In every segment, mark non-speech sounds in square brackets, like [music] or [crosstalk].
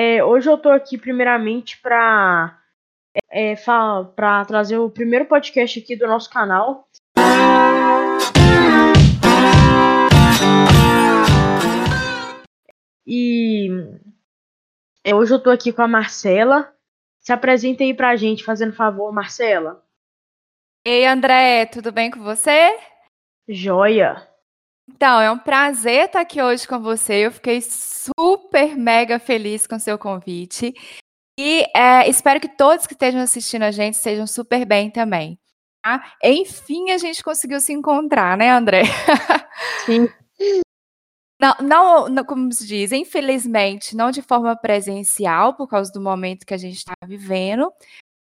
É, hoje eu tô aqui primeiramente para é, para trazer o primeiro podcast aqui do nosso canal. E é, hoje eu tô aqui com a Marcela. Se apresenta aí pra gente, fazendo favor, Marcela. Ei, André, tudo bem com você? Joia. Então, é um prazer estar aqui hoje com você. Eu fiquei super mega feliz com o seu convite. E é, espero que todos que estejam assistindo a gente estejam super bem também. Tá? Enfim, a gente conseguiu se encontrar, né, André? Sim. Não, não, não, como se diz, infelizmente, não de forma presencial, por causa do momento que a gente está vivendo,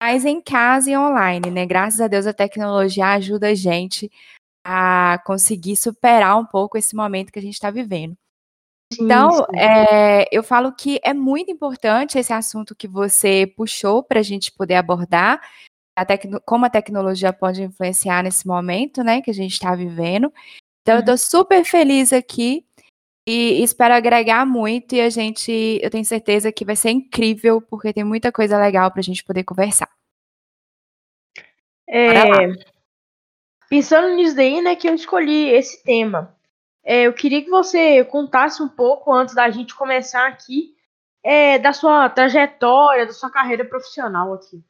mas em casa e online, né? Graças a Deus a tecnologia ajuda a gente a conseguir superar um pouco esse momento que a gente está vivendo. Então, é, eu falo que é muito importante esse assunto que você puxou para a gente poder abordar, a como a tecnologia pode influenciar nesse momento, né, que a gente está vivendo. Então, eu estou super feliz aqui e espero agregar muito e a gente, eu tenho certeza que vai ser incrível, porque tem muita coisa legal para a gente poder conversar. É, pensando nisso daí, né, que eu escolhi esse tema. É, eu queria que você contasse um pouco antes da gente começar aqui é, da sua trajetória, da sua carreira profissional aqui.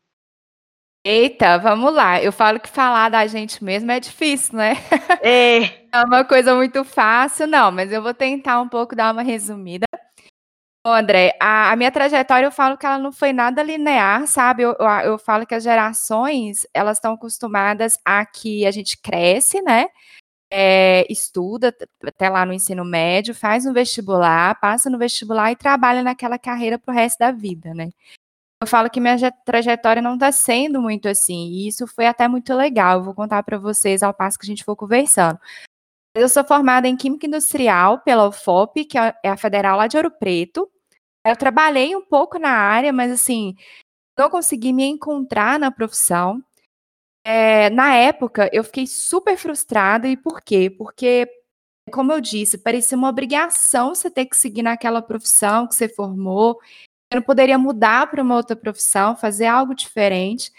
Eita, vamos lá. Eu falo que falar da gente mesmo é difícil, né? É, [laughs] É uma coisa muito fácil, não, mas eu vou tentar um pouco dar uma resumida. André, a, a minha trajetória eu falo que ela não foi nada linear, sabe? Eu, eu, eu falo que as gerações elas estão acostumadas a que a gente cresce, né? É, estuda até lá no ensino médio, faz um vestibular, passa no vestibular e trabalha naquela carreira pro resto da vida, né? Eu falo que minha je- trajetória não está sendo muito assim, e isso foi até muito legal. Eu vou contar para vocês ao passo que a gente for conversando. Eu sou formada em Química Industrial pela UFOP, que é a federal lá de Ouro Preto. Eu trabalhei um pouco na área, mas assim, não consegui me encontrar na profissão. É, na época, eu fiquei super frustrada, e por quê? Porque, como eu disse, parecia uma obrigação você ter que seguir naquela profissão que você formou. Eu não poderia mudar para uma outra profissão, fazer algo diferente.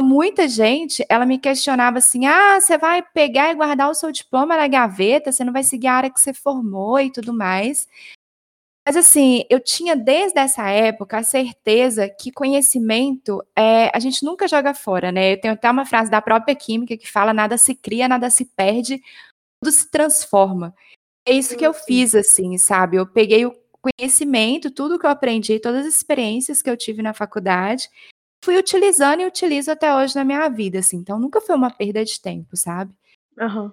Muita gente, ela me questionava assim: ah, você vai pegar e guardar o seu diploma na gaveta, você não vai seguir a área que você formou e tudo mais. Mas assim, eu tinha desde essa época a certeza que conhecimento é, a gente nunca joga fora, né? Eu tenho até uma frase da própria química que fala: nada se cria, nada se perde, tudo se transforma. É isso que eu fiz, assim, sabe? Eu peguei o conhecimento, tudo que eu aprendi, todas as experiências que eu tive na faculdade, fui utilizando e utilizo até hoje na minha vida, assim. Então, nunca foi uma perda de tempo, sabe? aham.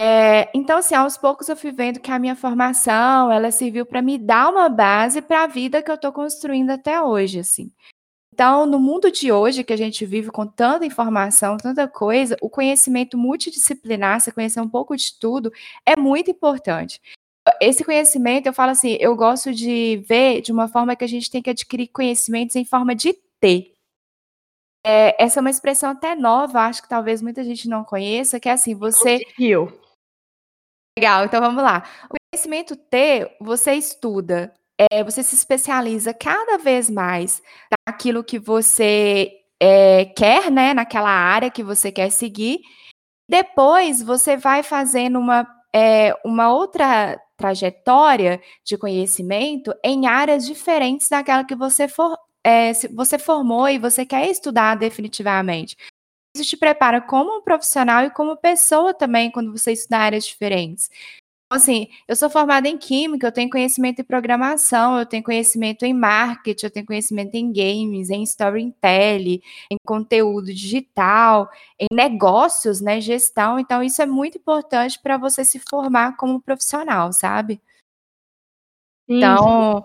É, então, assim, aos poucos eu fui vendo que a minha formação, ela serviu para me dar uma base para a vida que eu estou construindo até hoje, assim. Então, no mundo de hoje, que a gente vive com tanta informação, tanta coisa, o conhecimento multidisciplinar, você conhecer um pouco de tudo, é muito importante. Esse conhecimento, eu falo assim, eu gosto de ver de uma forma que a gente tem que adquirir conhecimentos em forma de ter. É, essa é uma expressão até nova, acho que talvez muita gente não conheça, que é assim, você Conseguiu. Legal, então vamos lá. O conhecimento T, você estuda, é, você se especializa cada vez mais naquilo que você é, quer, né? Naquela área que você quer seguir. Depois você vai fazendo uma, é, uma outra trajetória de conhecimento em áreas diferentes daquela que você for, é, se você formou e você quer estudar definitivamente. Isso te prepara como um profissional e como pessoa também quando você estuda áreas diferentes. Então, assim, eu sou formada em química, eu tenho conhecimento em programação, eu tenho conhecimento em marketing, eu tenho conhecimento em games, em storytelling, em conteúdo digital, em negócios, né, gestão. Então, isso é muito importante para você se formar como profissional, sabe? Sim. Então,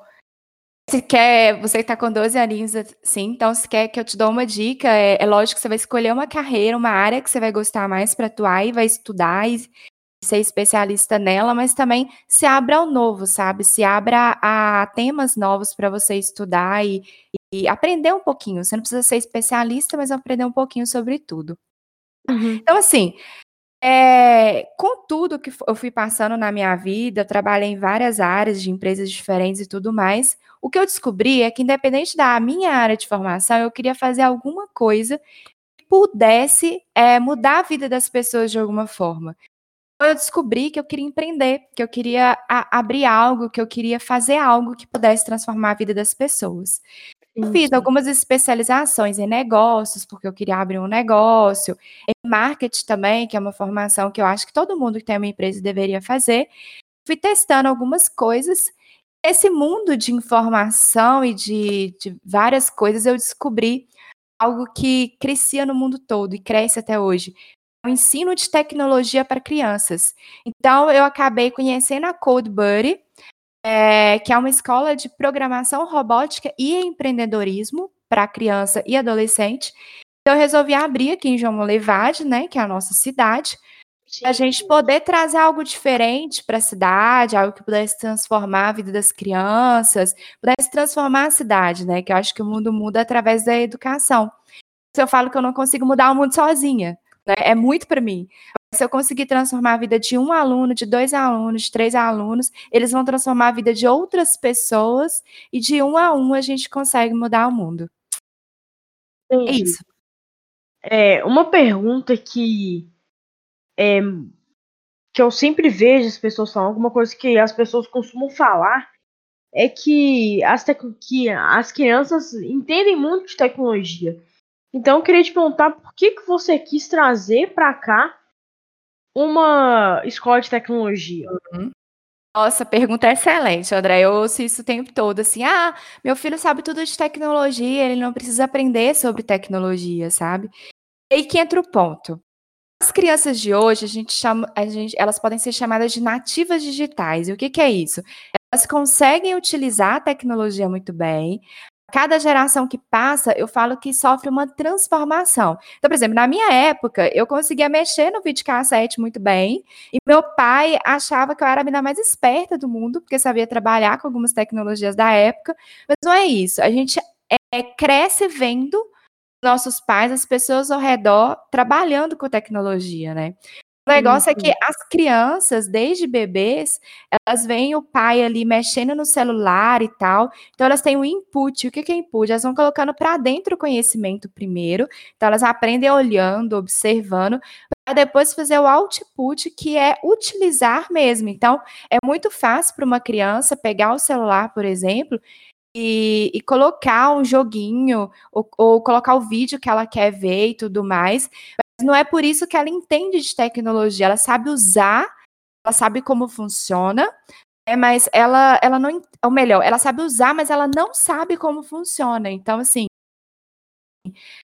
se quer, você está com 12 aninhos, assim, então se quer que eu te dou uma dica, é, é lógico que você vai escolher uma carreira, uma área que você vai gostar mais para atuar e vai estudar e ser especialista nela, mas também se abra ao novo, sabe? Se abra a, a temas novos para você estudar e, e aprender um pouquinho. Você não precisa ser especialista, mas aprender um pouquinho sobre tudo. Uhum. Então, assim, É, com tudo que eu fui passando na minha vida, eu trabalhei em várias áreas de empresas diferentes e tudo mais. O que eu descobri é que, independente da minha área de formação, eu queria fazer alguma coisa que pudesse é, mudar a vida das pessoas de alguma forma. Eu descobri que eu queria empreender, que eu queria abrir algo, que eu queria fazer algo que pudesse transformar a vida das pessoas. Fiz algumas especializações em negócios, porque eu queria abrir um negócio, em marketing também, que é uma formação que eu acho que todo mundo que tem uma empresa deveria fazer. Fui testando algumas coisas. Esse mundo de informação e de, de várias coisas, eu descobri algo que crescia no mundo todo e cresce até hoje. O ensino de tecnologia para crianças. Então, eu acabei conhecendo a CodeBuddy, é, que é uma escola de programação robótica e empreendedorismo para criança e adolescente. Então, eu resolvi abrir aqui em João Molevade, né, que é a nossa cidade, para a gente poder trazer algo diferente para a cidade, algo que pudesse transformar a vida das crianças, pudesse transformar a cidade, né? Que eu acho que o mundo muda através da educação. Eu falo que eu não consigo mudar o mundo sozinha, né? É muito para mim se eu conseguir transformar a vida de um aluno, de dois alunos, de três alunos, eles vão transformar a vida de outras pessoas e de um a um a gente consegue mudar o mundo. É. É isso. É, uma pergunta que é, que eu sempre vejo as pessoas falando, alguma coisa que as pessoas costumam falar é que as, que as crianças entendem muito de tecnologia. Então eu queria te perguntar por que, que você quis trazer para cá uma escola de tecnologia? Uhum. Nossa, pergunta é excelente, André. Eu ouço isso o tempo todo, assim, ah, meu filho sabe tudo de tecnologia, ele não precisa aprender sobre tecnologia, sabe? E aí que entra o ponto. As crianças de hoje, a gente chama, a gente, elas podem ser chamadas de nativas digitais. E o que, que é isso? Elas conseguem utilizar a tecnologia muito bem, cada geração que passa, eu falo que sofre uma transformação. Então, por exemplo, na minha época, eu conseguia mexer no videocassete muito bem, e meu pai achava que eu era a menina mais esperta do mundo, porque sabia trabalhar com algumas tecnologias da época, mas não é isso. A gente é, cresce vendo nossos pais, as pessoas ao redor, trabalhando com tecnologia, né? O negócio é que as crianças, desde bebês, elas veem o pai ali mexendo no celular e tal. Então, elas têm o um input. O que é input? Elas vão colocando para dentro o conhecimento primeiro. Então, elas aprendem olhando, observando, para depois fazer o output, que é utilizar mesmo. Então, é muito fácil para uma criança pegar o celular, por exemplo, e, e, colocar um joguinho ou, ou, colocar o vídeo que ela quer ver e tudo mais não é por isso que ela entende de tecnologia, ela sabe usar, ela sabe como funciona, é, mas ela, ela não, ou melhor, ela sabe usar, mas ela não sabe como funciona. Então, assim,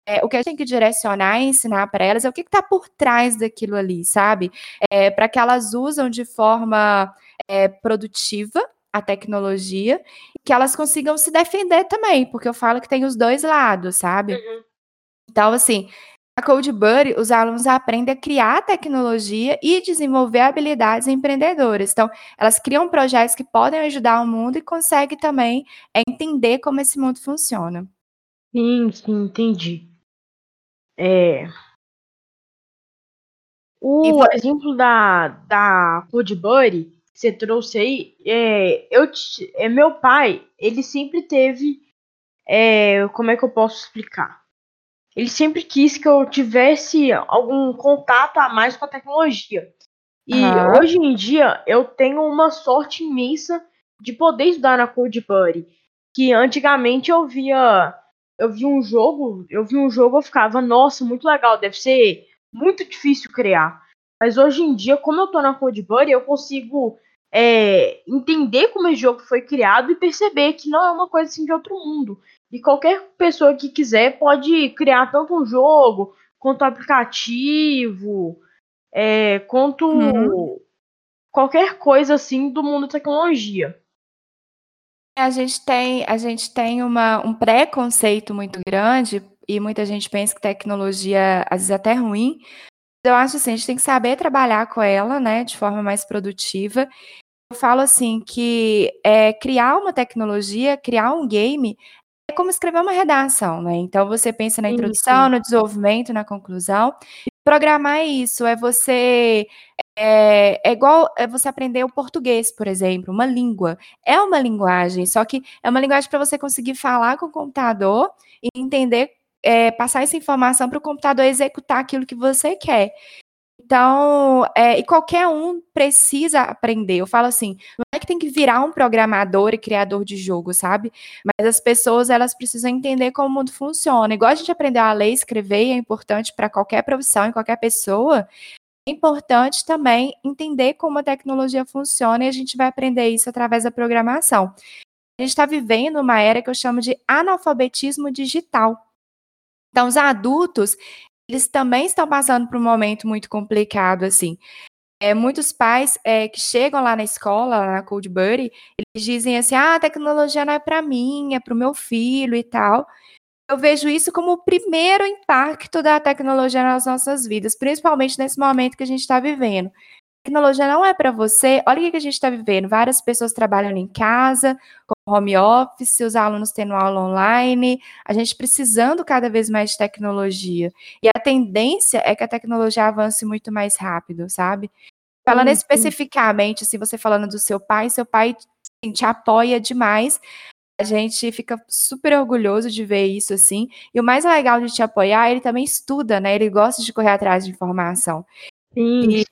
é, o que a gente tem que direcionar e ensinar para elas é o que está por trás daquilo ali, sabe? É, para que elas usam de forma é, produtiva a tecnologia e que elas consigam se defender também, porque eu falo que tem os dois lados, sabe? Uhum. Então, assim, a CodeBuddy, os alunos aprendem a criar tecnologia e desenvolver habilidades empreendedoras. Então, elas criam projetos que podem ajudar o mundo e conseguem também entender como esse mundo funciona. Sim, sim, entendi. É... O exemplo da, da CodeBuddy que você trouxe aí, é, eu, é, meu pai, ele sempre teve, é, como é que eu posso explicar? Ele sempre quis que eu tivesse algum contato a mais com a tecnologia. E uhum. hoje em dia eu tenho uma sorte imensa de poder estudar na CodeBuddy. Que antigamente eu via eu vi um jogo, eu vi um jogo, eu ficava, nossa, muito legal, deve ser muito difícil criar. Mas hoje em dia, como eu tô na CodeBuddy, eu consigo é, entender como esse jogo foi criado e perceber que não é uma coisa assim de outro mundo. E qualquer pessoa que quiser pode criar tanto um jogo, quanto aplicativo, é, quanto uhum. qualquer coisa assim do mundo da tecnologia. A gente tem, a gente tem uma, um preconceito muito grande e muita gente pensa que tecnologia às vezes é até ruim. Eu acho assim, a gente tem que saber trabalhar com ela, né, de forma mais produtiva. Eu falo assim que é, criar uma tecnologia, criar um game como escrever uma redação, né? Então você pensa na introdução, no desenvolvimento, na conclusão. Programar é isso, é você é, é, igual é você aprender o português, por exemplo, uma língua. É uma linguagem, só que é uma linguagem para você conseguir falar com o computador e entender, é, passar essa informação para o computador executar aquilo que você quer. Então, é, e qualquer um precisa aprender. Eu falo assim, não é que tem que virar um programador e criador de jogo, sabe? Mas as pessoas, elas precisam entender como o mundo funciona. Igual a gente aprender a ler e escrever, é importante para qualquer profissão e qualquer pessoa, é importante também entender como a tecnologia funciona e a gente vai aprender isso através da programação. A gente está vivendo uma era que eu chamo de analfabetismo digital. Então, os adultos, eles também estão passando por um momento muito complicado, assim. É, muitos pais é, que chegam lá na escola, na Cold eles dizem assim, ah, a tecnologia não é para mim, é para o meu filho e tal. Eu vejo isso como o primeiro impacto da tecnologia nas nossas vidas, principalmente nesse momento que a gente está vivendo tecnologia não é para você. Olha o que a gente está vivendo: várias pessoas trabalhando em casa, com home office, os alunos tendo aula online, a gente precisando cada vez mais de tecnologia. E a tendência é que a tecnologia avance muito mais rápido, sabe? Falando especificamente, assim, você falando do seu pai, seu pai assim, te apoia demais. A gente fica super orgulhoso de ver isso assim. E o mais legal de te apoiar, ele também estuda, né? Ele gosta de correr atrás de informação. Sim. E,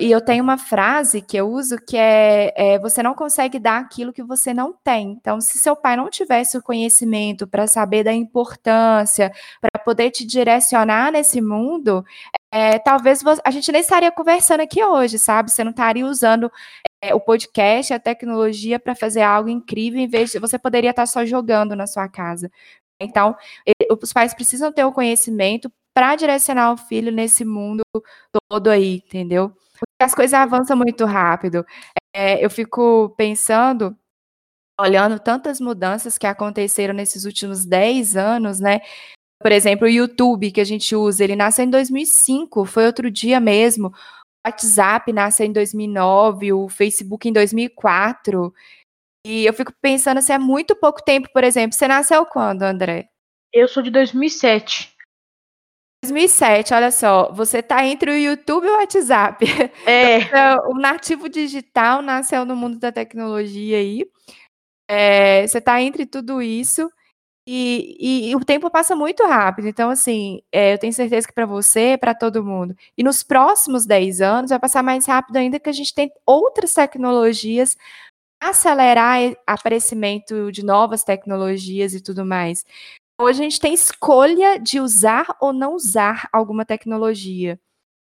e eu tenho uma frase que eu uso que é, é, você não consegue dar aquilo que você não tem. Então, se seu pai não tivesse o conhecimento para saber da importância, para poder te direcionar nesse mundo, é, talvez você, a gente nem estaria conversando aqui hoje, sabe? Você não estaria usando é, o podcast, a tecnologia para fazer algo incrível, em vez de você poderia estar só jogando na sua casa. Então, os pais precisam ter o conhecimento para direcionar o filho nesse mundo todo aí, entendeu? Porque as coisas avançam muito rápido. É, eu fico pensando, olhando tantas mudanças que aconteceram nesses últimos 10 anos, né? Por exemplo, o YouTube que a gente usa, ele nasceu em 2005, foi outro dia mesmo. O WhatsApp nasceu em 2009, o Facebook em 2004. E eu fico pensando se assim, é muito pouco tempo, por exemplo. Você nasceu quando, André? Eu sou de 2007. 2007, olha só, você está entre o YouTube e o WhatsApp. É. [laughs] Então, o nativo digital nasceu no mundo da tecnologia aí. É, você está entre tudo isso e, e, e, o tempo passa muito rápido. Então, assim, é, eu tenho certeza que para você, para todo mundo. E nos próximos 10 anos vai passar mais rápido ainda que a gente tem outras tecnologias acelerar o aparecimento de novas tecnologias e tudo mais. Hoje a gente tem escolha de usar ou não usar alguma tecnologia.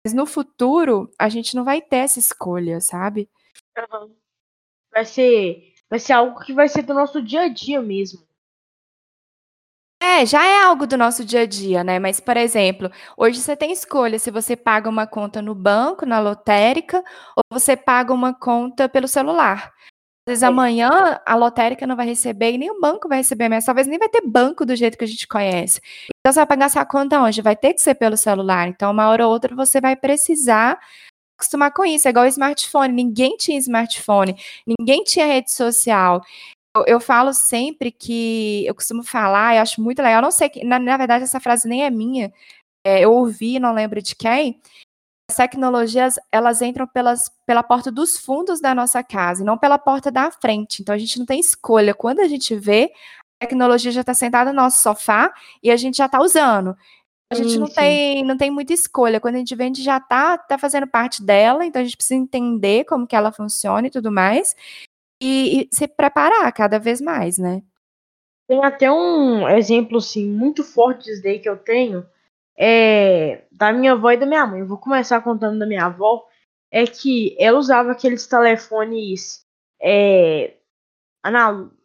Mas no futuro, a gente não vai ter essa escolha, sabe? Uhum. Vai ser, vai ser algo que vai ser do nosso dia a dia mesmo. É, já é algo do nosso dia a dia, né? Mas, por exemplo, hoje você tem escolha se você paga uma conta no banco, na lotérica, ou você paga uma conta pelo celular vezes é. amanhã a lotérica não vai receber e nem o banco vai receber mais. Talvez nem vai ter banco do jeito que a gente conhece. Então você vai pagar essa conta onde? Vai ter que ser pelo celular. Então, uma hora ou outra você vai precisar acostumar com isso. É igual smartphone. Ninguém tinha smartphone, ninguém tinha rede social. Eu, eu falo sempre que eu costumo falar, eu acho muito legal. Eu não sei que, na, na verdade, essa frase nem é minha. É, eu ouvi, não lembro de quem, tecnologias elas entram pelas, pela porta dos fundos da nossa casa, não pela porta da frente. Então a gente não tem escolha. Quando a gente vê, a tecnologia já está sentada no nosso sofá e a gente já está usando. A gente sim, não, tem, não tem muita escolha. Quando a gente vê, a gente já está tá fazendo parte dela, então a gente precisa entender como que ela funciona e tudo mais. E, e se preparar cada vez mais, né? Tem até um exemplo, assim, muito forte daí que eu tenho, é, da minha avó e da minha mãe. Eu vou começar contando da minha avó. É que ela usava aqueles telefones é,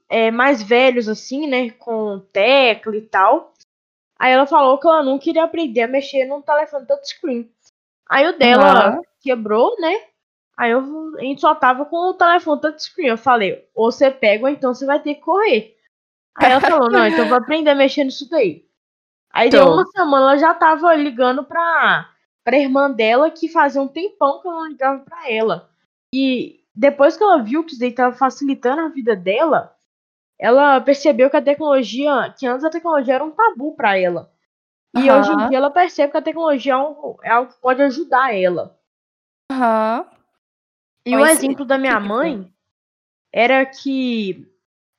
é, mais velhos, assim, né? Com tecla e tal. Aí ela falou que ela não queria aprender a mexer num telefone touchscreen. Aí o dela uhum. quebrou, né? Aí eu, a gente só tava com o telefone touchscreen. Eu falei, ou você pega ou então você vai ter que correr. Aí ela falou, não, então eu vou aprender a mexer nisso daí. Aí então... deu uma semana, ela já tava ligando pra, pra irmã dela, que fazia um tempão que eu não ligava pra ela. E depois que ela viu que isso daí tava facilitando a vida dela, ela percebeu que a tecnologia, que antes a tecnologia era um tabu para ela. E uhum. hoje em dia ela percebe que a tecnologia é algo, é algo que pode ajudar ela. Uhum. E o exemplo da minha mãe era que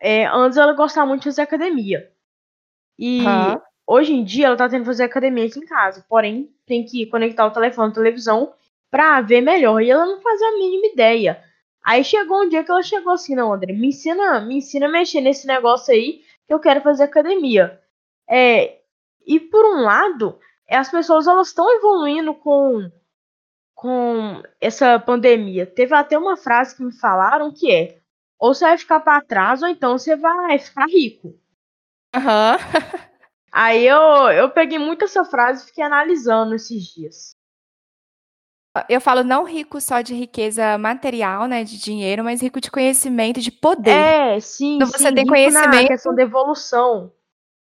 é, antes ela gostava muito de fazer academia. E uhum. Hoje em dia ela tá tendo que fazer academia aqui em casa. Porém, tem que conectar o telefone à televisão pra ver melhor. E ela não fazia a mínima ideia. Aí chegou um dia que ela chegou assim, não, André, me ensina, me ensina a mexer nesse negócio aí que eu quero fazer academia. É, e por um lado, as pessoas elas estão evoluindo com com essa pandemia. Teve até uma frase que me falaram que é: ou você vai ficar para trás ou então você vai ficar rico. Aham. Uhum. [laughs] Aí eu, eu peguei muito essa frase e fiquei analisando esses dias. Eu falo não rico só de riqueza material, né, de dinheiro, mas rico de conhecimento, de poder. É, sim, Quando você sim, tem conhecimento, na questão da evolução.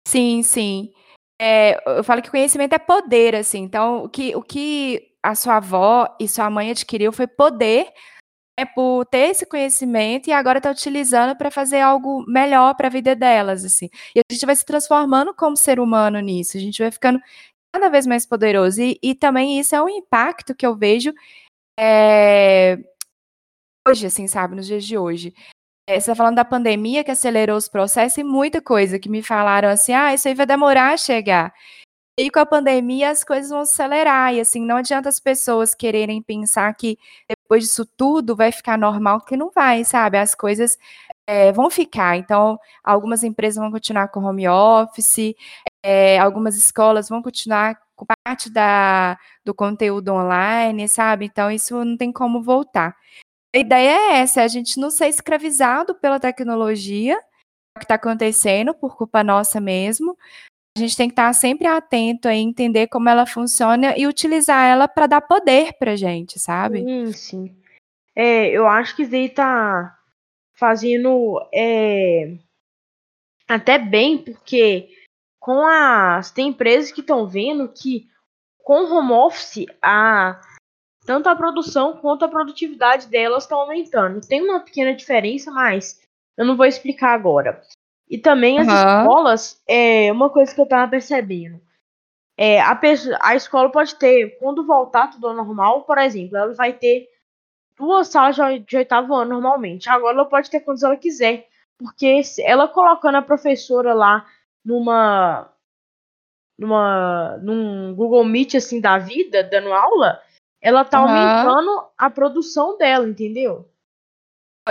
Sim, sim. É, eu falo que conhecimento é poder, assim. Então, o que, o que a sua avó e sua mãe adquiriu foi poder é por ter esse conhecimento e agora está utilizando para fazer algo melhor para a vida delas, assim. E a gente vai se transformando como ser humano nisso. A gente vai ficando cada vez mais poderoso. E, e também isso é um impacto que eu vejo é, hoje, assim, sabe, nos dias de hoje. É, você está falando da pandemia que acelerou os processos e muita coisa que me falaram assim, ah, isso aí vai demorar a chegar. E com a pandemia as coisas vão acelerar, e assim, não adianta as pessoas quererem pensar que depois disso tudo vai ficar normal, que não vai, sabe? As coisas é, vão ficar. Então, algumas empresas vão continuar com home office, é, algumas escolas vão continuar com parte da, do conteúdo online, sabe? Então, isso não tem como voltar. A ideia é essa, é a gente não ser escravizado pela tecnologia, que está acontecendo por culpa nossa mesmo. A gente tem que estar sempre atento a entender como ela funciona e utilizar ela para dar poder para gente, sabe? Sim, sim. É, eu acho que aí tá fazendo é, até bem, porque com as tem empresas que estão vendo que com o home office a tanto a produção quanto a produtividade delas estão aumentando. Tem uma pequena diferença, mas eu não vou explicar agora. E também as uhum. escolas, é uma coisa que eu tava percebendo. É, a, pessoa, a escola pode ter, quando voltar tudo ao normal, por exemplo, ela vai ter duas salas de, de oitavo ano normalmente. Agora ela pode ter quantas ela quiser. Porque ela colocando a professora lá numa numa num Google Meet assim da vida, dando aula, ela tá uhum. aumentando a produção dela, entendeu?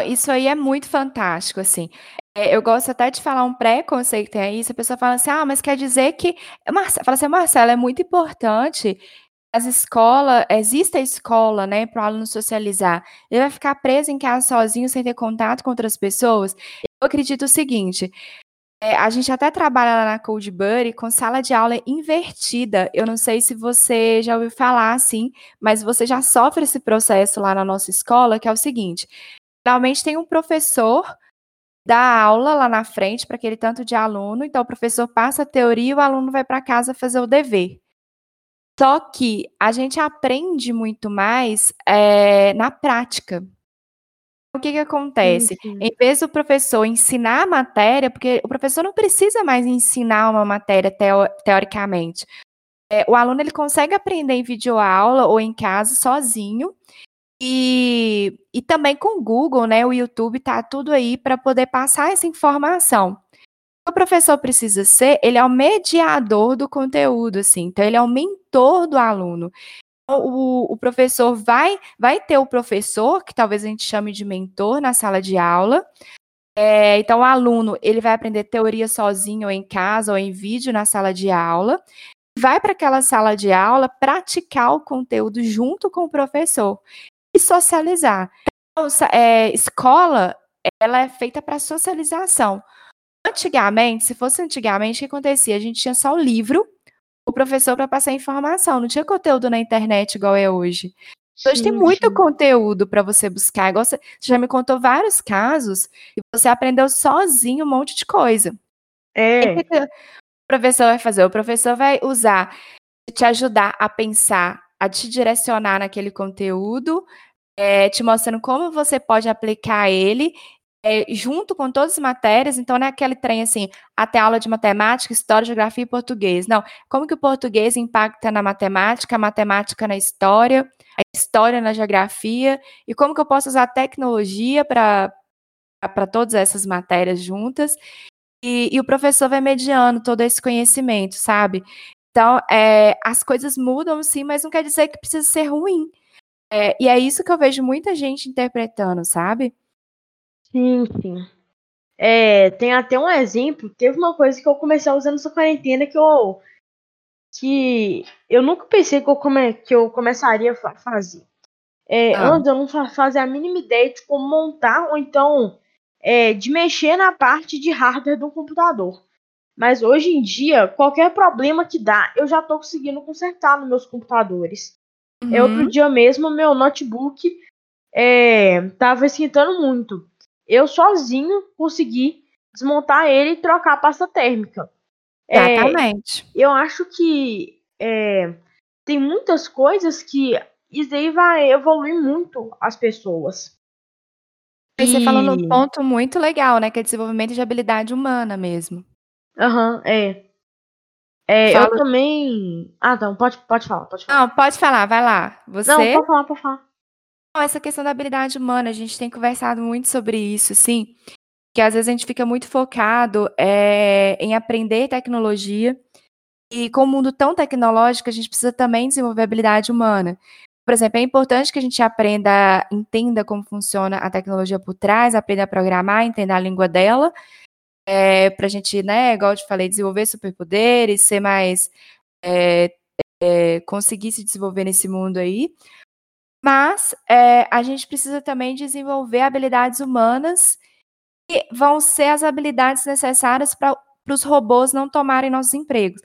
Isso aí é muito fantástico, assim. É, eu gosto até de falar um preconceito que tem aí, se a pessoa fala assim, ah, mas quer dizer que. Marcelo, fala assim, é muito importante as escolas, existe a escola, né, para o aluno socializar. Ele vai ficar preso em casa sozinho, sem ter contato com outras pessoas? Eu acredito o seguinte: é, a gente até trabalha lá na Coldbuddy com sala de aula invertida. Eu não sei se você já ouviu falar assim, mas você já sofre esse processo lá na nossa escola, que é o seguinte: geralmente tem um professor da aula lá na frente para aquele tanto de aluno, então o professor passa a teoria e o aluno vai para casa fazer o dever. Só que a gente aprende muito mais é, na prática o que que acontece? Uhum. Em vez do professor ensinar a matéria, porque o professor não precisa mais ensinar uma matéria teo teoricamente. É, o aluno ele consegue aprender em videoaula ou em casa sozinho. E, e também com o Google, né? O YouTube tá tudo aí para poder passar essa informação. O professor precisa ser, ele é o mediador do conteúdo, assim. Então, ele é o mentor do aluno o, o, professor vai, vai ter o professor, que talvez a gente chame de mentor na sala de aula. É, então, o aluno ele vai aprender teoria sozinho ou em casa ou em vídeo na sala de aula. Vai para aquela sala de aula praticar o conteúdo junto com o professor e socializar. Então, é, escola ela é feita para socialização. Antigamente, se fosse antigamente, o que acontecia? A gente tinha só o livro o professor para passar informação. Não tinha conteúdo na internet igual é hoje. Hoje sim, tem muito sim. conteúdo para você buscar. Igual você, você, já me contou vários casos e você aprendeu sozinho um monte de coisa. É. O que o professor vai fazer? O professor vai usar, te ajudar a pensar, a te direcionar naquele conteúdo, é, te mostrando como você pode aplicar ele é, junto com todas as matérias, então não é aquele trem assim, até aula de matemática, história, geografia e português. Não, como que o português impacta na matemática, a matemática na história, a história na geografia, e como que eu posso usar a tecnologia para todas essas matérias juntas. E, e, o professor vai mediando todo esse conhecimento, sabe? Então, é, as coisas mudam sim, mas não quer dizer que precisa ser ruim. É, e é isso que eu vejo muita gente interpretando, sabe? Sim, sim. É, tem até um exemplo. Teve uma coisa que eu comecei a usar nessa quarentena que eu. que eu nunca pensei que eu, come, que eu começaria a fazer. É, ah. Antes eu não fazia a mínima ideia de como montar ou então é, de mexer na parte de hardware do computador. Mas hoje em dia, qualquer problema que dá, eu já estou conseguindo consertar nos meus computadores. Uhum. É, outro dia mesmo, meu notebook estava é, esquentando muito eu sozinho consegui desmontar ele e trocar a pasta térmica. É, Exatamente. É, eu acho que é, tem muitas coisas que isso aí vai evoluir muito as pessoas. E você falou num ponto muito legal, né? Que é desenvolvimento de habilidade humana mesmo. Aham, uhum, é. É, Fala... eu também. Ah, não, pode, pode falar, pode falar. Não, pode falar, vai lá. Você. Não, pode falar, pode falar essa questão da habilidade humana, a gente tem conversado muito sobre isso, sim, que às vezes a gente fica muito focado é, em aprender tecnologia, e com o mundo tão tecnológico, a gente precisa também desenvolver habilidade humana. Por exemplo, é importante que a gente aprenda, entenda como funciona a tecnologia por trás, aprenda a programar, entenda a língua dela, é, para a gente, né, igual eu te falei, desenvolver superpoderes, ser mais. É, é, conseguir se desenvolver nesse mundo aí. Mas é, a gente precisa também desenvolver habilidades humanas que vão ser as habilidades necessárias para os robôs não tomarem nossos empregos.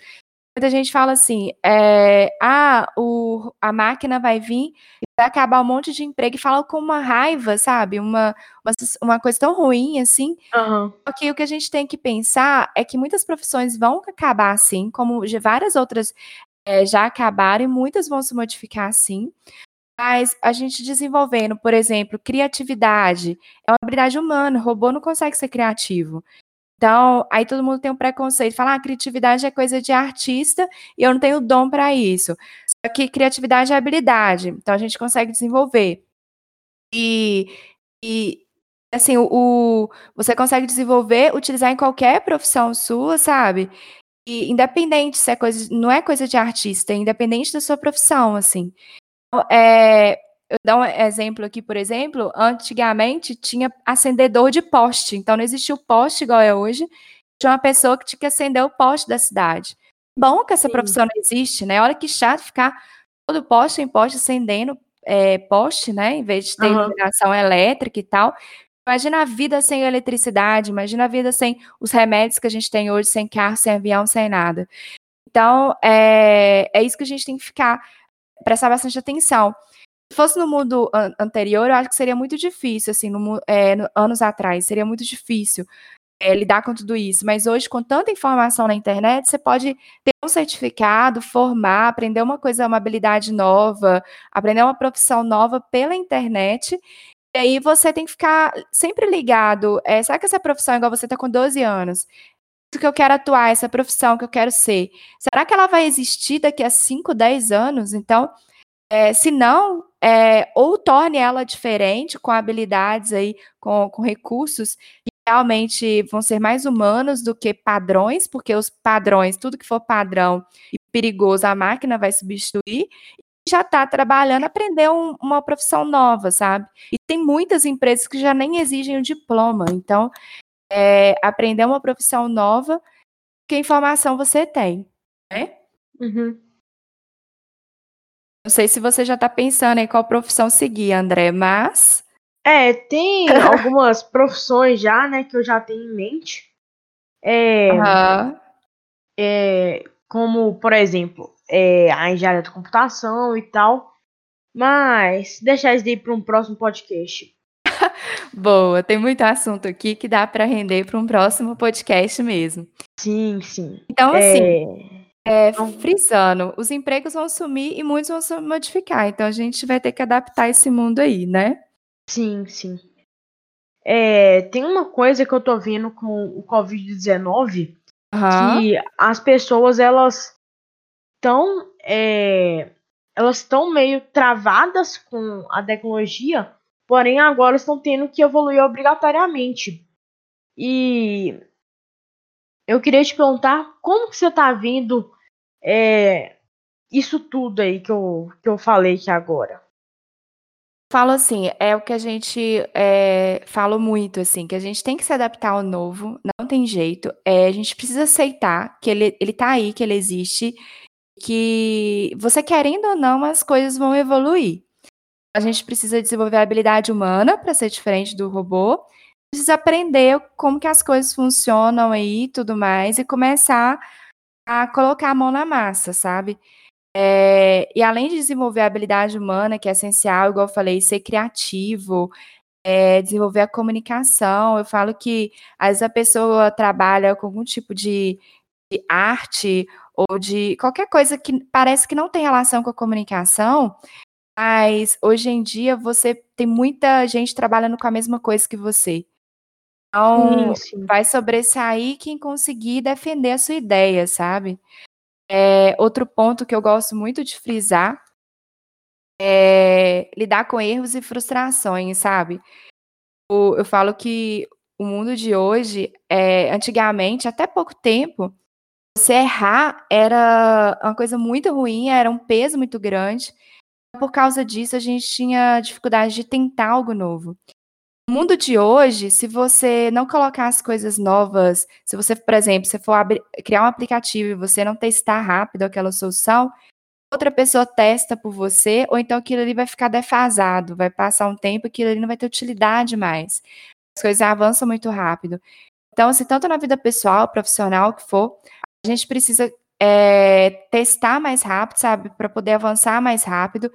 Muita gente fala assim, é, ah, o, a máquina vai vir e vai acabar um monte de emprego e fala com uma raiva, sabe? Uma, uma, uma coisa tão ruim assim. Uhum. Só que o que a gente tem que pensar é que muitas profissões vão acabar assim, como várias outras é, já acabaram e muitas vão se modificar assim. Mas a gente desenvolvendo, por exemplo, criatividade, é uma habilidade humana, o robô não consegue ser criativo. Então, aí todo mundo tem um preconceito, fala, ah, criatividade é coisa de artista e eu não tenho dom para isso. Só que criatividade é habilidade, então a gente consegue desenvolver. E, e assim, o, o, você consegue desenvolver, utilizar em qualquer profissão sua, sabe? E independente se é coisa, não é coisa de artista, é independente da sua profissão, assim. É, eu dar um exemplo aqui, por exemplo, antigamente tinha acendedor de poste, então não existia o poste igual é hoje, tinha uma pessoa que tinha que acender o poste da cidade. Bom que essa Sim. profissão não existe, né? Olha que chato ficar todo poste em poste acendendo é, poste, né? Em vez de ter uhum. iluminação elétrica e tal. Imagina a vida sem eletricidade, imagina a vida sem os remédios que a gente tem hoje, sem carro, sem avião, sem nada. Então, é, é isso que a gente tem que ficar prestar bastante atenção. Se fosse no mundo an anterior, eu acho que seria muito difícil, assim, no, é, no, anos atrás, seria muito difícil é, lidar com tudo isso. Mas hoje, com tanta informação na internet, você pode ter um certificado, formar, aprender uma coisa, uma habilidade nova, aprender uma profissão nova pela internet. E aí você tem que ficar sempre ligado. É, será que essa profissão, igual você está com 12 anos, que eu quero atuar, essa profissão que eu quero ser, será que ela vai existir daqui a 5, 10 anos? Então, é, se não, é, ou torne ela diferente, com habilidades aí, com, com recursos que realmente vão ser mais humanos do que padrões, porque os padrões, tudo que for padrão e perigoso, a máquina vai substituir, já está trabalhando, aprender um, uma profissão nova, sabe? E tem muitas empresas que já nem exigem o diploma. Então, é, aprender uma profissão nova, que informação você tem, né? Uhum. Não sei se você já está pensando em qual profissão seguir, André, mas. É, tem [laughs] algumas profissões já, né, que eu já tenho em mente. É, uhum. é como, por exemplo, é, a engenharia de computação e tal. Mas deixar isso aí para um próximo podcast. [laughs] Boa, tem muito assunto aqui que dá para render para um próximo podcast mesmo. Sim, sim. Então, assim, é... É, frisando, os empregos vão sumir e muitos vão se modificar. Então, a gente vai ter que adaptar esse mundo aí, né? Sim, sim. é, tem uma coisa que eu tô vendo com o Covid-19 uhum. que as pessoas elas estão é, elas estão meio travadas com a tecnologia, porém agora estão tendo que evoluir obrigatoriamente. E eu queria te perguntar como que você está vendo é, isso tudo aí que eu, que eu falei aqui agora. Falo assim, é o que a gente é, fala muito, assim, que a gente tem que se adaptar ao novo, não tem jeito. É, a gente precisa aceitar que ele, ele tá aí, que ele existe, que você querendo ou não, as coisas vão evoluir. A gente precisa desenvolver a habilidade humana para ser diferente do robô, precisa aprender como que as coisas funcionam aí e tudo mais, e começar a colocar a mão na massa, sabe? É, e além de desenvolver a habilidade humana, que é essencial, igual eu falei, ser criativo, é, desenvolver a comunicação. Eu falo que às vezes a pessoa trabalha com algum tipo de, de arte ou de qualquer coisa que parece que não tem relação com a comunicação, mas hoje em dia você tem muita gente trabalhando com a mesma coisa que você. Então, sim, sim. vai sobressair quem conseguir defender a sua ideia, sabe? É, outro ponto que eu gosto muito de frisar é lidar com erros e frustrações, sabe? Eu, eu falo que o mundo de hoje, é, antigamente, até pouco tempo, você errar era uma coisa muito ruim, era um peso muito grande. Por causa disso, a gente tinha dificuldade de tentar algo novo. No mundo de hoje, se você não colocar as coisas novas, se você, por exemplo, se for criar um aplicativo e você não testar rápido aquela solução, outra pessoa testa por você, ou então aquilo ali vai ficar defasado, vai passar um tempo e aquilo ali não vai ter utilidade mais. As coisas avançam muito rápido. Então, assim, tanto na vida pessoal, profissional, que for, a gente precisa é, testar mais rápido, sabe, para poder avançar mais rápido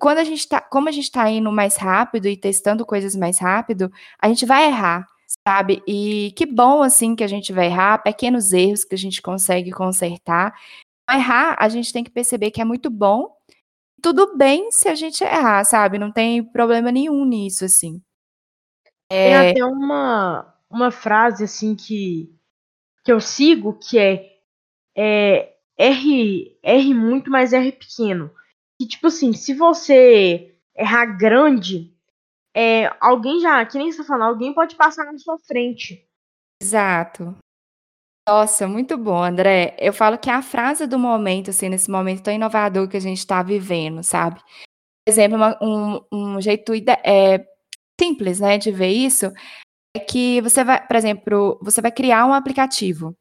quando a gente tá, como a gente está indo mais rápido e testando coisas mais rápido, a gente vai errar, sabe? E que bom assim que a gente vai errar, pequenos erros que a gente consegue consertar. Errar, a gente tem que perceber que é muito bom. Tudo bem se a gente errar, sabe? Não tem problema nenhum nisso, assim. É... Tem até uma, uma frase assim que, que eu sigo que é, é R, R muito, mas R pequeno que, tipo assim, se você errar grande, é, alguém já, que nem você tá falando, alguém pode passar na sua frente. Exato. Nossa, muito bom, André. Eu falo que é a frase do momento, assim, nesse momento tão inovador que a gente está vivendo, sabe? Por exemplo, uma, um, um jeito é, simples, né, de ver isso é que você vai, por exemplo, você vai criar um aplicativo.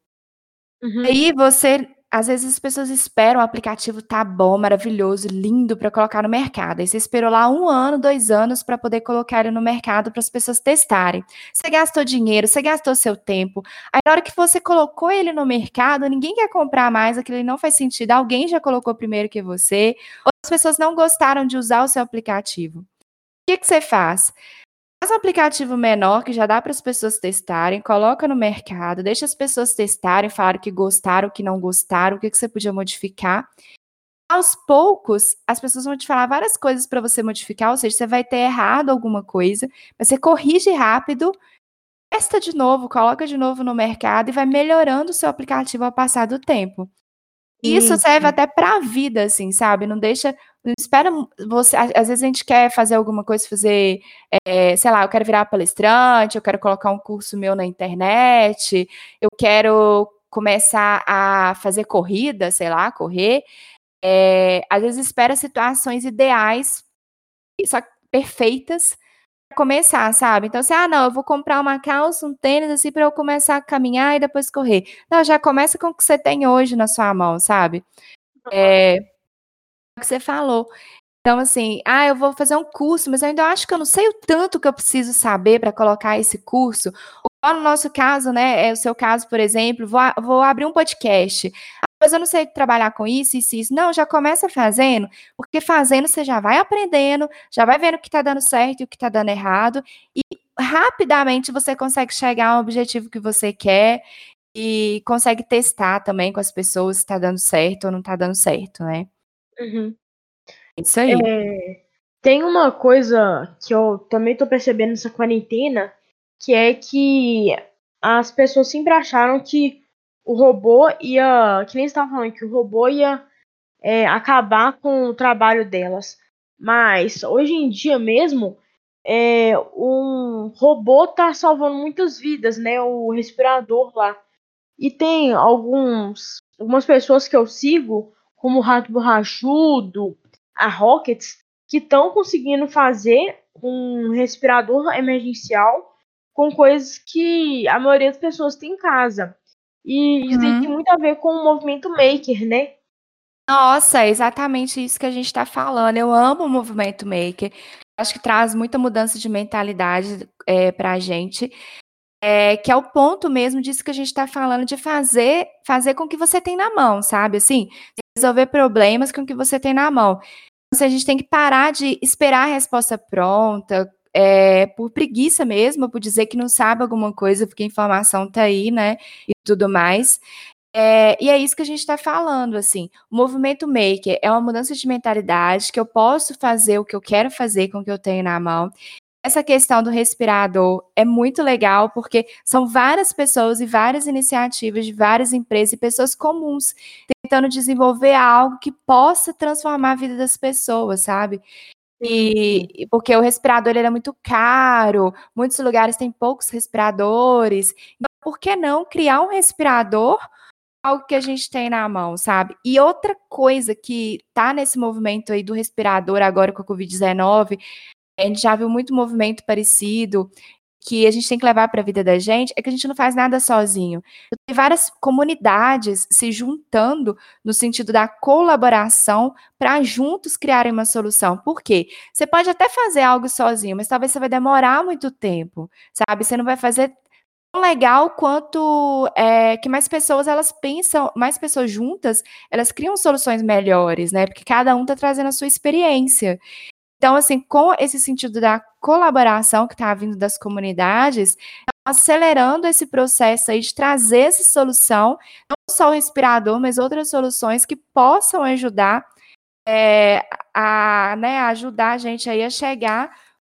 Uhum. Aí você às vezes as pessoas esperam o aplicativo tá bom, maravilhoso, lindo para colocar no mercado. Aí você esperou lá um ano, dois anos para poder colocar ele no mercado para as pessoas testarem. Você gastou dinheiro, você gastou seu tempo. Aí na hora que você colocou ele no mercado, ninguém quer comprar mais, aquilo não faz sentido. Alguém já colocou primeiro que você. Ou as pessoas não gostaram de usar o seu aplicativo. O que, que você faz? Faz um aplicativo menor que já dá para as pessoas testarem, coloca no mercado, deixa as pessoas testarem, falar que gostaram, que não gostaram, o que, que você podia modificar. Aos poucos, as pessoas vão te falar várias coisas para você modificar, ou seja, você vai ter errado alguma coisa, mas você corrige rápido, testa de novo, coloca de novo no mercado e vai melhorando o seu aplicativo ao passar do tempo. Isso serve até para a vida, assim, sabe? Não deixa, não espera você. Às vezes a gente quer fazer alguma coisa, fazer, é, sei lá, eu quero virar palestrante, eu quero colocar um curso meu na internet, eu quero começar a fazer corrida, sei lá, correr. É, às vezes espera situações ideais, só perfeitas, começar, sabe? Então, assim, ah, não, eu vou comprar uma calça, um tênis, assim, para eu começar a caminhar e depois correr. Não, já começa com o que você tem hoje na sua mão, sabe? É, que você falou. Então, assim, ah, eu vou fazer um curso, mas eu ainda acho que eu não sei o tanto que eu preciso saber para colocar esse curso. Ou no nosso caso, né, é o seu caso, por exemplo, vou, vou abrir um podcast mas eu não sei trabalhar com isso, isso, isso. Não, já começa fazendo, porque fazendo você já vai aprendendo, já vai vendo o que está dando certo e o que está dando errado, e rapidamente você consegue chegar ao objetivo que você quer e consegue testar também com as pessoas se está dando certo ou não está dando certo, né? Uhum. Isso aí. É, tem uma coisa que eu também estou percebendo nessa quarentena, que é que as pessoas sempre acharam que o robô ia, que nem estava falando, que o robô ia é, acabar com o trabalho delas. Mas hoje em dia mesmo, é, um robô tá salvando muitas vidas, né? O respirador lá. E tem alguns, algumas pessoas que eu sigo, como o Rato Borrachudo, a Rockets, que estão conseguindo fazer um respirador emergencial com coisas que a maioria das pessoas tem em casa. E isso uhum. tem muito a ver com o movimento maker, né? Nossa, é exatamente isso que a gente está falando. Eu amo o movimento maker. Acho que traz muita mudança de mentalidade é, para a gente. É, que é o ponto mesmo disso que a gente está falando, de fazer, fazer com o que você tem na mão, sabe? Assim, resolver problemas com o que você tem na mão. Então, a gente tem que parar de esperar a resposta pronta, é, por preguiça mesmo, por dizer que não sabe alguma coisa, porque a informação está aí, né? E tudo mais. É, e é isso que a gente está falando, assim. O movimento maker é uma mudança de mentalidade que eu posso fazer o que eu quero fazer com o que eu tenho na mão. Essa questão do respirador é muito legal porque são várias pessoas e várias iniciativas de várias empresas e pessoas comuns tentando desenvolver algo que possa transformar a vida das pessoas, sabe? E porque o respirador ele é muito caro, muitos lugares têm poucos respiradores. Então, por que não criar um respirador algo que a gente tem na mão, sabe? E outra coisa que tá nesse movimento aí do respirador agora com a Covid-19, a gente já viu muito movimento parecido que a gente tem que levar para a vida da gente é que a gente não faz nada sozinho. Tem várias comunidades se juntando no sentido da colaboração para juntos criarem uma solução. Por quê? Você pode até fazer algo sozinho, mas talvez você vai demorar muito tempo, sabe? Você não vai fazer tão legal quanto é, que mais pessoas elas pensam, mais pessoas juntas, elas criam soluções melhores, né? Porque cada um está trazendo a sua experiência. Então, assim, com esse sentido da colaboração que está vindo das comunidades, acelerando esse processo aí de trazer essa solução, não só o respirador, mas outras soluções que possam ajudar é, a né, ajudar a gente aí a chegar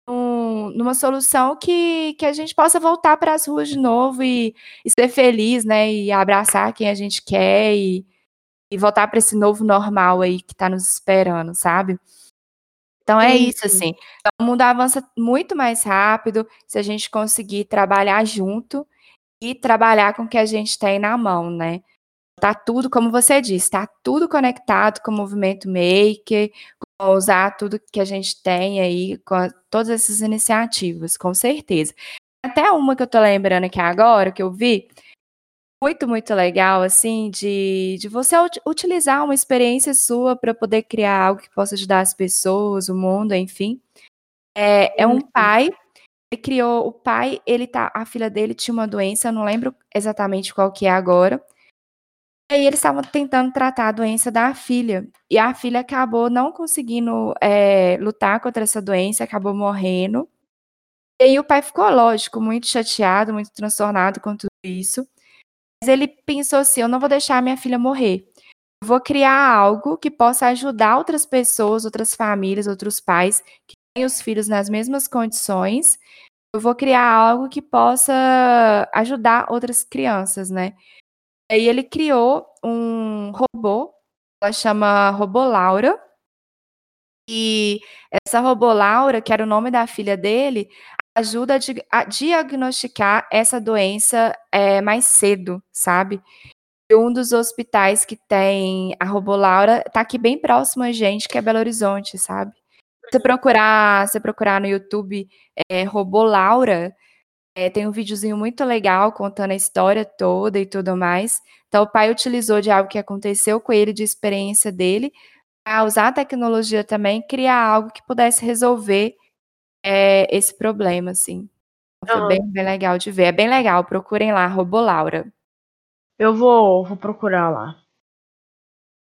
num, numa solução que, que a gente possa voltar para as ruas de novo e, e, ser feliz, né? E abraçar quem a gente quer e, e voltar para esse novo normal aí que está nos esperando, sabe? Então é Sim. isso, assim. Então, o mundo avança muito mais rápido se a gente conseguir trabalhar junto e trabalhar com o que a gente tem na mão, né? Tá tudo, como você disse, tá tudo conectado com o movimento maker, com usar tudo que a gente tem aí, com a, todas essas iniciativas, com certeza. Até uma que eu tô lembrando aqui agora, que eu vi, muito, muito legal, assim, de, de você ut utilizar uma experiência sua para poder criar algo que possa ajudar as pessoas, o mundo, enfim. É, é um pai, ele criou, o pai, ele tá, a filha dele tinha uma doença, eu não lembro exatamente qual que é agora, e aí eles estavam tentando tratar a doença da filha, e a filha acabou não conseguindo é, lutar contra essa doença, acabou morrendo, e aí o pai ficou, lógico, muito chateado, muito transtornado com tudo isso, ele pensou assim: eu não vou deixar minha filha morrer. Eu vou criar algo que possa ajudar outras pessoas, outras famílias, outros pais que têm os filhos nas mesmas condições. Eu vou criar algo que possa ajudar outras crianças, né? Aí ele criou um robô, ela chama Robô Laura. E essa Robô Laura, que era o nome da filha dele, ajuda a diagnosticar essa doença é, mais cedo, sabe? Um dos hospitais que tem a Robolaura tá aqui bem próximo a gente, que é Belo Horizonte, sabe? Se procurar, se procurar no YouTube é, Robolaura, é, tem um videozinho muito legal contando a história toda e tudo mais. Então, o pai utilizou de algo que aconteceu com ele, de experiência dele, a usar a tecnologia também, criar algo que pudesse resolver é, esse problema, assim. Foi uhum. bem, bem legal de ver. É bem legal, procurem lá, Robolaura. Eu vou, vou procurar lá.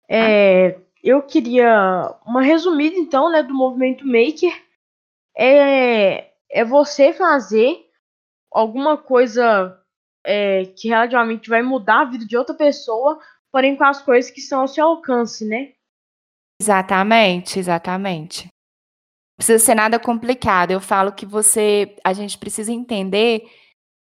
É, ah. Eu queria uma resumida, então, né, do movimento Maker. É, é você fazer alguma coisa é, que relativamente vai mudar a vida de outra pessoa, porém com as coisas que estão ao seu alcance, né? Exatamente, exatamente precisa ser nada complicado. Eu falo que você, a gente precisa entender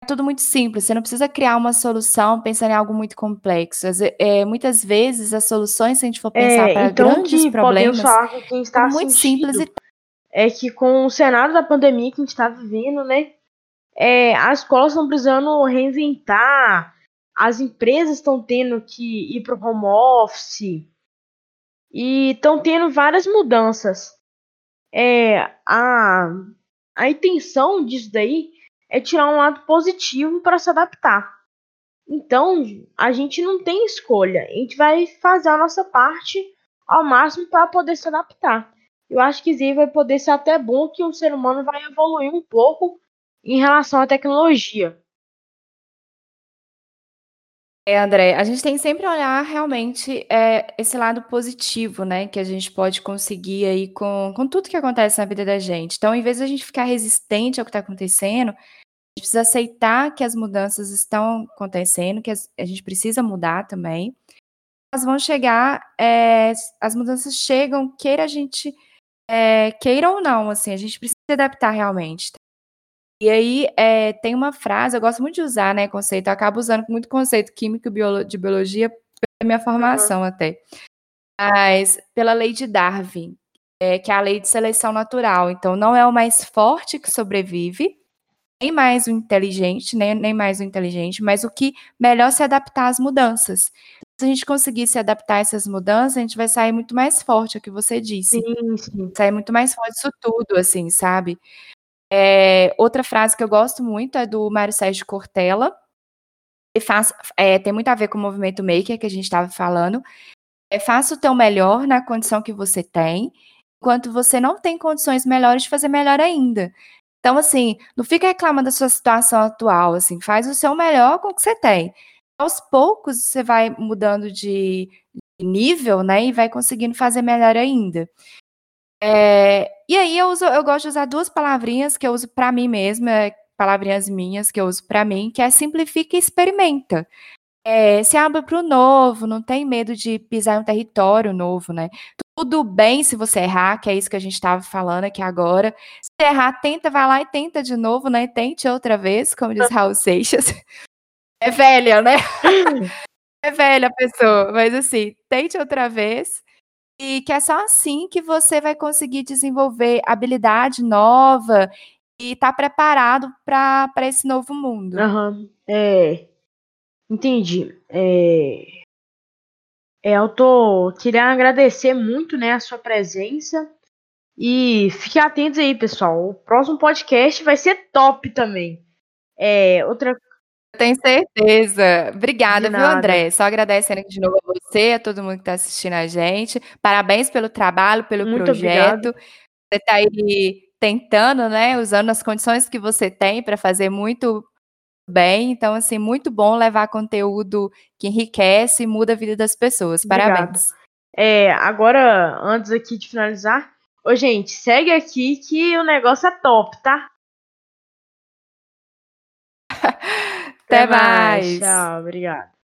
é tudo muito simples, você não precisa criar uma solução pensando em algo muito complexo. É, muitas vezes as soluções, se a gente for pensar é, para então, grandes que problemas, falar quem está muito simples e é que com o cenário da pandemia que a gente está vivendo, né, é, as escolas estão precisando reinventar, as empresas estão tendo que ir para o home office e estão tendo várias mudanças. É, a, a intenção disso daí é tirar um lado positivo para se adaptar. Então, a gente não tem escolha. A gente vai fazer a nossa parte ao máximo para poder se adaptar. Eu acho que isso vai poder ser até bom que o ser humano vai evoluir um pouco em relação à tecnologia. É, André, a gente tem sempre olhar realmente é, esse lado positivo, né, que a gente pode conseguir aí com, com tudo que acontece na vida da gente. Então, em vez de a gente ficar resistente ao que está acontecendo, gente precisa aceitar que as mudanças estão acontecendo, que a gente precisa mudar também. Elas vão chegar, é, as mudanças chegam, queira a gente é, queira ou não, assim, a gente precisa se adaptar realmente. E aí é, tem uma frase, eu gosto muito de usar, né, conceito, eu acabo usando muito conceito químico biolo de biologia pela minha formação uhum. até. Mas pela lei de Darwin, é, que é a lei de seleção natural. Então, não é o mais forte que sobrevive, nem mais o inteligente, nem, nem mais o inteligente, mas o que melhor se adaptar às mudanças. Se a gente conseguir se adaptar a essas mudanças, a gente vai sair muito mais forte, é o que você disse. Sim, sim. Sair muito mais forte disso tudo, assim, sabe? É, outra frase que eu gosto muito é do Mário Sérgio Cortella. E faz, é, tem muito a ver com o movimento maker que a gente estava falando. É, faça o teu melhor na condição que você tem, enquanto você não tem condições melhores de fazer melhor ainda. Então, assim, não fica reclamando da sua situação atual, assim, faz o seu melhor com o que você tem. Aos poucos você vai mudando de nível, né, e vai conseguindo fazer melhor ainda. É, e aí eu, uso, eu gosto de usar duas palavrinhas que eu uso para mim mesma, é, palavrinhas minhas que eu uso para mim, que é simplifica e experimenta. É, se abre para o novo, não tem medo de pisar em um território novo, né? Tudo bem se você errar, que é isso que a gente estava falando aqui agora. Se errar, tenta, vai lá e tenta de novo, né? Tente outra vez, como diz Raul Seixas. É velha, né? [laughs] é velha a pessoa, mas assim, tente outra vez. E que é só assim que você vai conseguir desenvolver habilidade nova e estar tá preparado para esse novo mundo. Uhum. É, entendi. É, é, eu tô queria agradecer muito, né, a sua presença. E fiquem atentos aí, pessoal. O próximo podcast vai ser top também. É, outra tenho certeza. Obrigada, viu, André? Só agradecendo de novo a você, a todo mundo que está assistindo a gente. Parabéns pelo trabalho, pelo Muito projeto. Obrigado. Você está aí tentando, né? Usando as condições que você tem para fazer muito bem. Então, assim, muito bom levar conteúdo que enriquece e muda a vida das pessoas. Parabéns. É, agora, antes aqui de finalizar, ô, gente, segue aqui que o negócio é top, tá? [laughs] Até, mais. Tchau, obrigada.